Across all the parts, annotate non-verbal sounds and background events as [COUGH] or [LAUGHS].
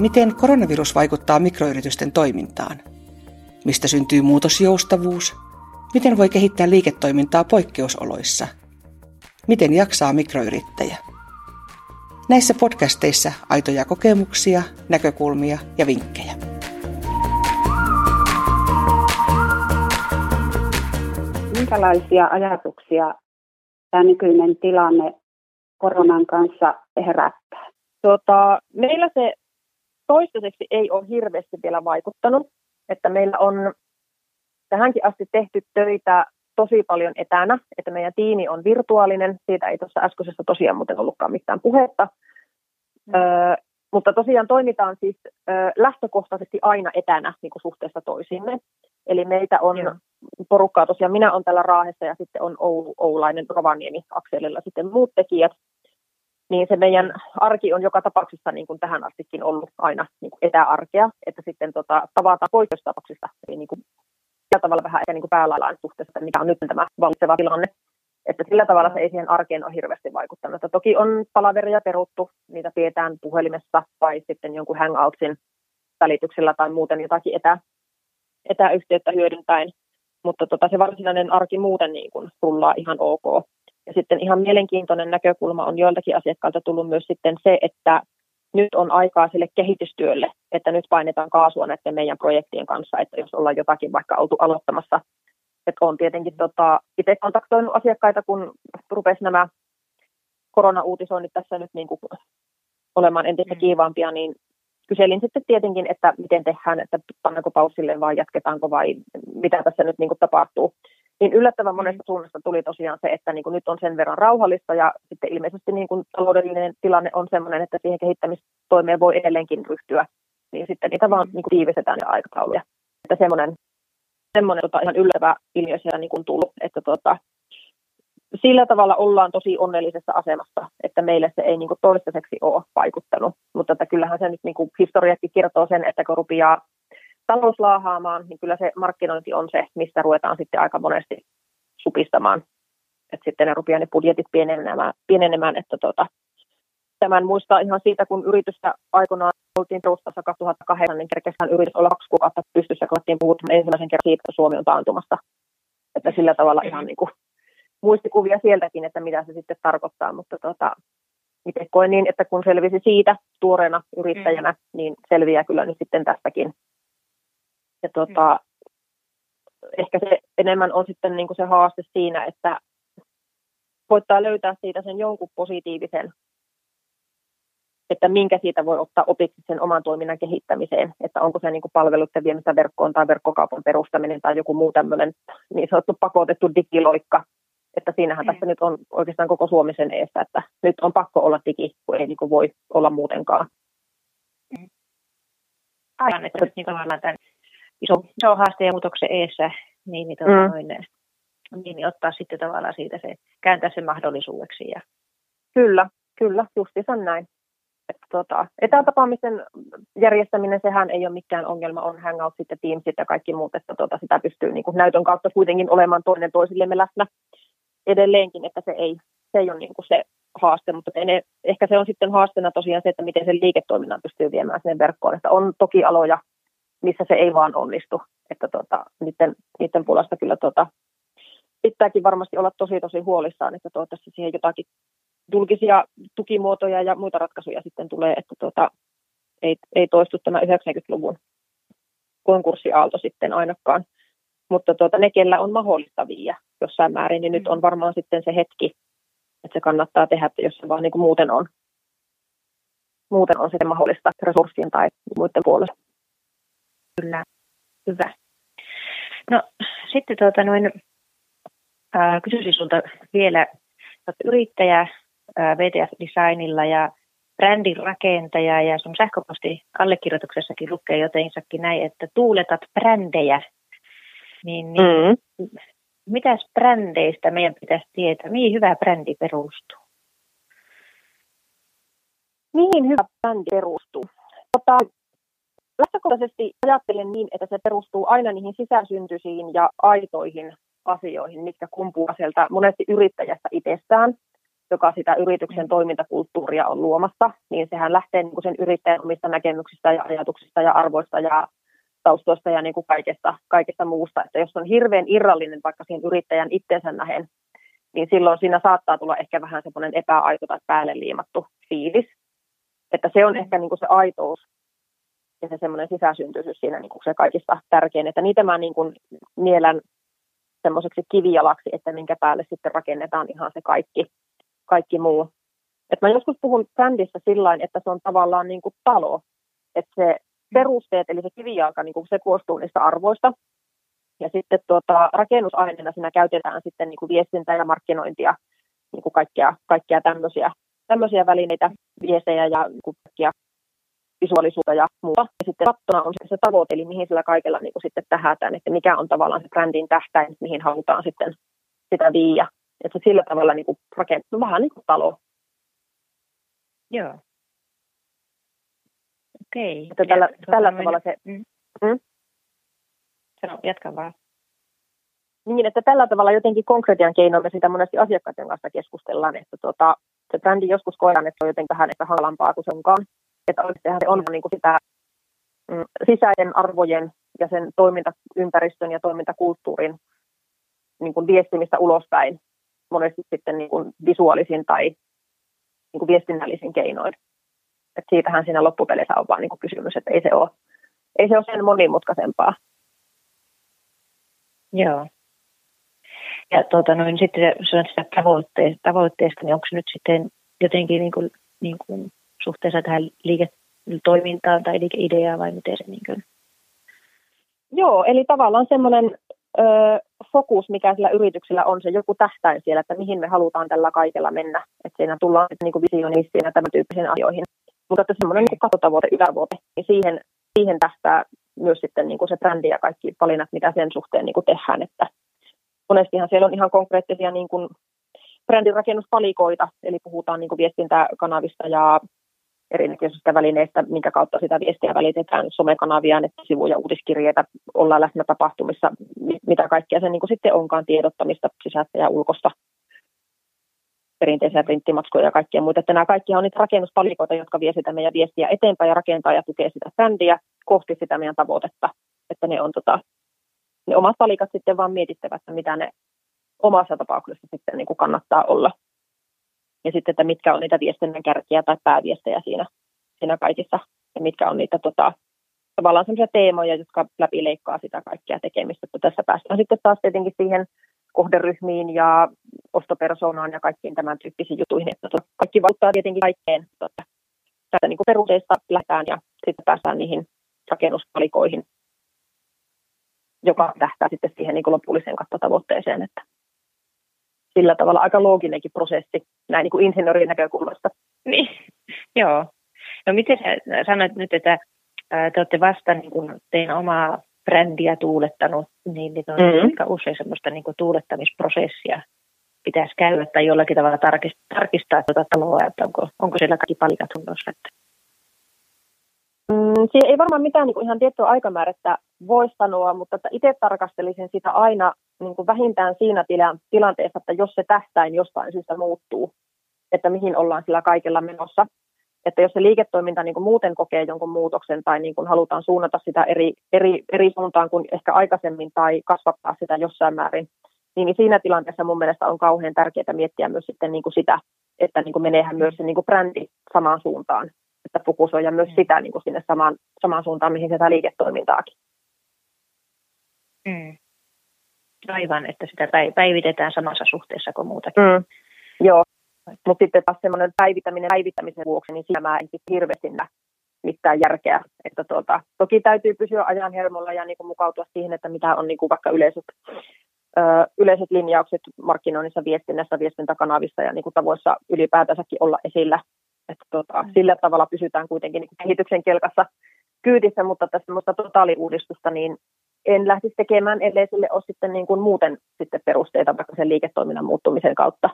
Miten koronavirus vaikuttaa mikroyritysten toimintaan? Mistä syntyy muutosjoustavuus? Miten voi kehittää liiketoimintaa poikkeusoloissa? Miten jaksaa mikroyrittäjä? Näissä podcasteissa aitoja kokemuksia, näkökulmia ja vinkkejä. Minkälaisia ajatuksia tämä nykyinen tilanne koronan kanssa herättää? Tota, meillä se toistaiseksi ei ole hirveästi vielä vaikuttanut, että meillä on tähänkin asti tehty töitä tosi paljon etänä, että meidän tiimi on virtuaalinen, siitä ei tuossa äskeisessä tosiaan muuten ollutkaan mitään puhetta, mm. öö, mutta tosiaan toimitaan siis öö, lähtökohtaisesti aina etänä niin kuin suhteessa toisiimme. Eli meitä on mm. porukkaa tosiaan, minä olen täällä Raahessa ja sitten on Oulu, Oulainen, Rovaniemi, Akselilla sitten muut tekijät niin se meidän arki on joka tapauksessa niin kuin tähän astikin ollut aina niin kuin etäarkea, että sitten tota, tavataan poikkeustapauksista, niin kuin, sillä tavalla vähän ehkä niin päälaillaan suhteessa, mikä on nyt tämä valitseva tilanne. Että sillä tavalla se ei siihen arkeen ole hirveästi vaikuttanut. Että toki on palaveria peruttu, niitä pidetään puhelimessa tai sitten jonkun hangoutsin välityksellä tai muuten jotakin etä, etäyhteyttä hyödyntäen. Mutta tota, se varsinainen arki muuten niin kuin rullaa ihan ok. Ja sitten ihan mielenkiintoinen näkökulma on joiltakin asiakkailta tullut myös sitten se, että nyt on aikaa sille kehitystyölle, että nyt painetaan kaasua näiden meidän projektien kanssa, että jos ollaan jotakin vaikka oltu aloittamassa. Että on tietenkin tota, itse kontaktoinut asiakkaita, kun rupesi nämä korona-uutisoinnit tässä nyt niin kuin olemaan entistä mm. kiivaampia, niin kyselin sitten tietenkin, että miten tehdään, että pannaanko paussille vai jatketaanko vai mitä tässä nyt niin kuin tapahtuu niin yllättävän monesta mm. suunnasta tuli tosiaan se, että niin kuin nyt on sen verran rauhallista ja sitten ilmeisesti niin kuin taloudellinen tilanne on sellainen, että siihen kehittämistoimeen voi edelleenkin ryhtyä, niin sitten niitä vaan niin kuin tiivistetään ja aikatauluja. Että semmoinen, semmoinen tota, ihan yllättävä ilmiö siellä niin kuin tullut, että tota, sillä tavalla ollaan tosi onnellisessa asemassa, että meille se ei niin kuin toistaiseksi ole vaikuttanut, mutta että kyllähän se nyt niin kuin historiakin kertoo sen, että kun rupeaa talous laahaamaan, niin kyllä se markkinointi on se, mistä ruvetaan sitten aika monesti supistamaan. Että sitten ne rupeaa ne budjetit pienenemään, pienenemään että tota, tämän muistaa ihan siitä, kun yritystä aikoinaan oltiin perustassa 2008, niin kerkesään yritys olla kaksi kuukautta pystyssä, kun puhumaan ensimmäisen kerran siitä, että Suomi on taantumassa. Että sillä tavalla ihan niin kuin muistikuvia sieltäkin, että mitä se sitten tarkoittaa, mutta tota, itse koen niin, että kun selvisi siitä tuoreena yrittäjänä, mm. niin selviää kyllä nyt sitten tästäkin ja tota, mm. ehkä se enemmän on sitten niin kuin se haaste siinä, että koittaa löytää siitä sen jonkun positiivisen, että minkä siitä voi ottaa opiksi sen oman toiminnan kehittämiseen, että onko se niin kuin palveluiden viemistä verkkoon tai verkkokaupan perustaminen tai joku muu tämmöinen niin sanottu pakotettu digiloikka, että siinähän mm. tässä nyt on oikeastaan koko Suomi sen eessä, että nyt on pakko olla digi, kun ei niin kuin voi olla muutenkaan. Mm. Aivan, että nyt niin tavallaan tämän iso, iso haaste ja muutoksen eessä, niin, niin, tuota, mm. noin, niin, niin ottaa sitten tavallaan siitä se, kääntää sen mahdollisuudeksi. Ja... Kyllä, kyllä, justiinsa näin. Että tota, etätapaamisen järjestäminen, sehän ei ole mikään ongelma, on Hangout, sitten Teams ja kaikki muut, että tota, sitä pystyy niin kuin näytön kautta kuitenkin olemaan toinen toisillemme läsnä edelleenkin, että se ei, se ei ole niin kuin se haaste, mutta ne, ehkä se on sitten haasteena tosiaan se, että miten sen liiketoiminnan pystyy viemään sinne verkkoon, että on toki aloja, missä se ei vaan onnistu. Että tota, niiden, niiden puolesta kyllä tota, pitääkin varmasti olla tosi tosi huolissaan, että toivottavasti siihen jotakin julkisia tukimuotoja ja muita ratkaisuja sitten tulee, että tota, ei, ei toistu tämä 90-luvun konkurssiaalto sitten ainakaan. Mutta tuota, ne, kellä on mahdollistavia jossain määrin, niin nyt on varmaan sitten se hetki, että se kannattaa tehdä, että jos se vaan niin kuin muuten on, muuten on sitten mahdollista resurssien tai muiden puolesta. Kyllä, hyvä. No sitten tuota noin, äh, kysyisin sinulta vielä, olet yrittäjä äh, VTF Designilla ja brändin rakentaja ja sun sähköposti allekirjoituksessakin lukee jotensakin näin, että tuuletat brändejä. Niin, niin mm. mitäs brändeistä meidän pitäisi tietää? Mihin hyvä brändi perustuu? Mihin hyvä brändi perustuu? Tota, lähtökohtaisesti ajattelen niin, että se perustuu aina niihin sisäsyntyisiin ja aitoihin asioihin, mitkä kumpuaa sieltä monesti yrittäjästä itsestään, joka sitä yrityksen toimintakulttuuria on luomassa, niin sehän lähtee niin kuin sen yrittäjän omista näkemyksistä ja ajatuksista ja arvoista ja taustoista ja niin kuin kaikesta, kaikesta muusta. Että jos on hirveän irrallinen vaikka siihen yrittäjän itsensä nähen, niin silloin siinä saattaa tulla ehkä vähän semmoinen epäaito tai päälle liimattu fiilis. Että se on ehkä niin kuin se aitous ja se semmoinen sisäsyntyisyys siinä niin kuin se kaikista tärkein. Että niitä mä niin kuin mielen semmoiseksi kivijalaksi, että minkä päälle sitten rakennetaan ihan se kaikki, kaikki muu. Et mä joskus puhun brändissä sillä että se on tavallaan niin kuin talo. Että se perusteet, eli se kivijalka, niin kuin se koostuu niistä arvoista. Ja sitten tuota, rakennusaineena siinä käytetään sitten niin kuin viestintää ja markkinointia, niin kuin kaikkia, kaikkia tämmöisiä, tämmöisiä välineitä, viestejä ja niin kuin kaikkia visuaalisuutta ja muuta. Ja sitten kattona on se, se tavoite, eli mihin sillä kaikella niin kuin sitten tähätään, että mikä on tavallaan se brändin tähtäin, mihin halutaan sitten sitä viiä. Että sillä tavalla niin kuin rakentuu vähän niin kuin talo. Joo. Okei. Että tällä, ja, tällä tavalla se... Mm. Mm? Sano, jatka vaan. Niin, että tällä tavalla jotenkin konkretian keinoin me sitä monesti asiakkaiden kanssa keskustellaan, että tuota, se brändi joskus koetaan, että se on jotenkin vähän ehkä hankalampaa kuin se onkaan. Että oikeastaan se on niin kuin sitä mm, sisäisen arvojen ja sen toimintaympäristön ja toimintakulttuurin niin kuin viestimistä ulospäin monesti sitten niin kuin visuaalisin tai niin kuin viestinnällisin keinoin. Et siitähän siinä loppupeleissä on vaan niin kuin kysymys, että ei se ole, ei se ole sen monimutkaisempaa. Joo. Ja tuota, noin, sitten sanoit sitä tavoitteesta, niin onko se nyt sitten jotenkin niin kuin, niin kuin suhteessa tähän liiketoimintaan tai liikeideaan vai miten se niin kuin? Joo, eli tavallaan semmoinen ö, fokus, mikä sillä yrityksellä on, se joku tähtäin siellä, että mihin me halutaan tällä kaikella mennä. Että siinä tullaan sitten niin visioniin ja tämän tyyppisiin asioihin. Mutta että semmoinen niin kattotavoite, ylävuote, niin siihen, siihen tähtää myös sitten niin kuin se brändi ja kaikki valinnat, mitä sen suhteen niin kuin tehdään. Että monestihan siellä on ihan konkreettisia niin kuin brändirakennusvalikoita, eli puhutaan niin kuin viestintäkanavista ja erinäköisistä välineistä, minkä kautta sitä viestiä välitetään, somekanavia, nettisivuja, uutiskirjeitä, ollaan läsnä tapahtumissa, mitä kaikkea se niin kuin sitten onkaan tiedottamista sisältä ja ulkosta, perinteisiä printtimatskoja ja kaikkia muita. Että nämä kaikki on niitä rakennuspalikoita, jotka vie sitä meidän viestiä eteenpäin ja rakentaa ja tukee sitä brändiä kohti sitä meidän tavoitetta. Että ne on tota, ne omat palikat sitten vaan mietittävät, että mitä ne omassa tapauksessa sitten niin kuin kannattaa olla. Ja sitten, että mitkä on niitä viestinnän kärkiä tai pääviestejä siinä, siinä kaikissa ja mitkä on niitä tota, tavallaan sellaisia teemoja, jotka läpileikkaa sitä kaikkea tekemistä. Että tässä päästään sitten taas tietenkin siihen kohderyhmiin ja ostopersoonaan ja kaikkiin tämän tyyppisiin jutuihin. Että tota, kaikki vaikuttaa tietenkin kaikkeen. Tota, tästä niin perusteista lähdetään ja sitten päästään niihin rakennuspalikoihin, joka tähtää sitten siihen niin lopulliseen kattotavoitteeseen. Että sillä tavalla aika looginenkin prosessi näin niin kuin insinöörin näkökulmasta. Niin, [LAUGHS] joo. No miten sä sanoit nyt, että te olette vasta niin kuin teidän omaa brändiä tuulettanut, niin, niin on mm-hmm. aika usein semmoista niin kuin tuulettamisprosessia pitäisi käydä tai jollakin tavalla tarkistaa, tarkistaa tuota taloa, että onko, onko siellä kaikki palikat kunnossa. Mm, siihen ei varmaan mitään niin kuin ihan tiettyä aikamäärättä voi sanoa, mutta itse tarkastelisin sitä aina niin kuin vähintään siinä tila- tilanteessa, että jos se tähtäin jostain syystä muuttuu, että mihin ollaan sillä kaikella menossa. Että jos se liiketoiminta niin kuin muuten kokee jonkun muutoksen tai niin kuin halutaan suunnata sitä eri, eri, eri suuntaan kuin ehkä aikaisemmin tai kasvattaa sitä jossain määrin, niin, niin siinä tilanteessa mun mielestä on kauhean tärkeää miettiä myös sitten niin kuin sitä, että niin kuin meneehän myös se niin kuin brändi samaan suuntaan, että fokusoida myös mm. sitä niin kuin sinne samaan, samaan suuntaan, mihin sitä liiketoimintaakin. Mm. Aivan, että sitä päivitetään samassa suhteessa kuin muutakin. Mm. Joo, mutta sitten taas semmoinen päivittäminen päivittämisen vuoksi, niin siinä mä en sitten hirveästi näe mitään järkeä. Että tuota, toki täytyy pysyä ajan hermolla ja niin kuin mukautua siihen, että mitä on niin kuin vaikka yleiset, ö, yleiset linjaukset markkinoinnissa, viestinnässä, viestintäkanavissa ja niin kuin tavoissa ylipäätänsäkin olla esillä. Että tuota, mm. Sillä tavalla pysytään kuitenkin niin kehityksen kelkassa kyydissä, mutta tässä semmoista totaaliuudistusta, niin en lähtisi tekemään, ellei sille ole sitten niin kuin muuten sitten perusteita vaikka sen liiketoiminnan muuttumisen kautta.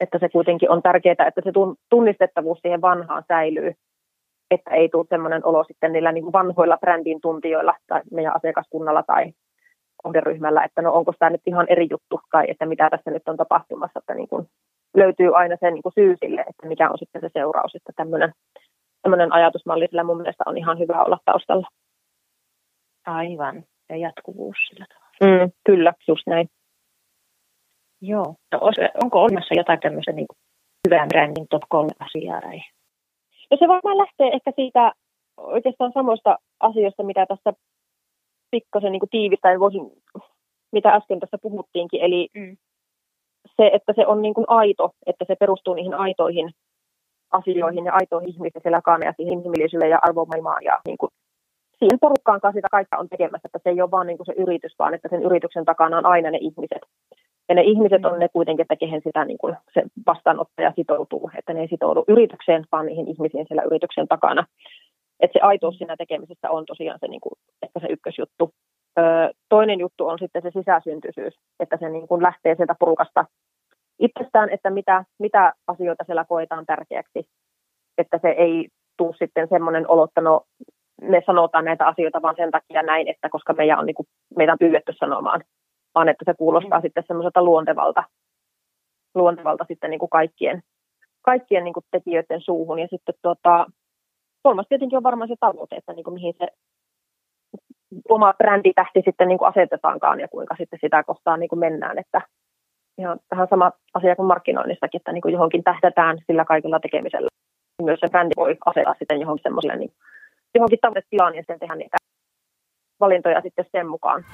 Että se kuitenkin on tärkeää, että se tunnistettavuus siihen vanhaan säilyy, että ei tule sellainen olo sitten niillä niin kuin vanhoilla brändin tuntijoilla tai meidän asiakaskunnalla tai kohderyhmällä, että no onko tämä nyt ihan eri juttu tai että mitä tässä nyt on tapahtumassa, että niin kuin löytyy aina se niin kuin syy sille, että mikä on sitten se seuraus, että tämmöinen, tämmöinen ajatusmalli sillä mun mielestä on ihan hyvä olla taustalla. Aivan, ja jatkuvuus sillä tavalla. Mm, kyllä, just näin. Joo. No, onko olemassa jotain tämmöistä niin kuin hyvän brändin top kolme asiaa? Tai? No se varmaan lähtee ehkä siitä oikeastaan samoista asioista, mitä tässä pikkasen niin tiivistäen voisin, mitä äsken tässä puhuttiinkin, eli mm. se, että se on niin kuin aito, että se perustuu niihin aitoihin asioihin ja aitoihin ihmisten selkäkaan ja siihen inhimillisyyteen ja arvomaailmaan ja niin kuin siihen porukkaan kanssa sitä kaikkea on tekemässä, että se ei ole vaan niin kuin se yritys, vaan että sen yrityksen takana on aina ne ihmiset. Ja ne ihmiset on ne kuitenkin, että kehen sitä niin kuin se vastaanottaja sitoutuu, että ne ei sitoudu yritykseen, vaan niihin ihmisiin siellä yrityksen takana. Että se aitous siinä tekemisessä on tosiaan se, niin kuin, ehkä se ykkösjuttu. Öö, toinen juttu on sitten se sisäsyntyisyys, että se niin kuin lähtee sieltä porukasta itsestään, että mitä, mitä asioita siellä koetaan tärkeäksi. Että se ei tule sitten semmoinen olo, että no, me sanotaan näitä asioita vaan sen takia näin, että koska meidän on, niin kuin, meitä on pyydetty sanomaan, vaan että se kuulostaa mm. sitten semmoiselta luontevalta, luontevalta sitten niin kuin kaikkien, kaikkien niin kuin tekijöiden suuhun. Ja sitten tuota, kolmas tietenkin on varmaan se tavoite, että niin kuin mihin se oma bränditähti sitten niin kuin asetetaankaan ja kuinka sitten sitä kohtaa niin kuin mennään. Että ihan tähän sama asia kuin markkinoinnissakin, että niin kuin johonkin tähdätään sillä kaikilla tekemisellä. Myös se brändi voi asettaa sitten johonkin semmoiselle niin johonkin tavoitetilaan ja sitten tehdä niitä valintoja sitten sen mukaan.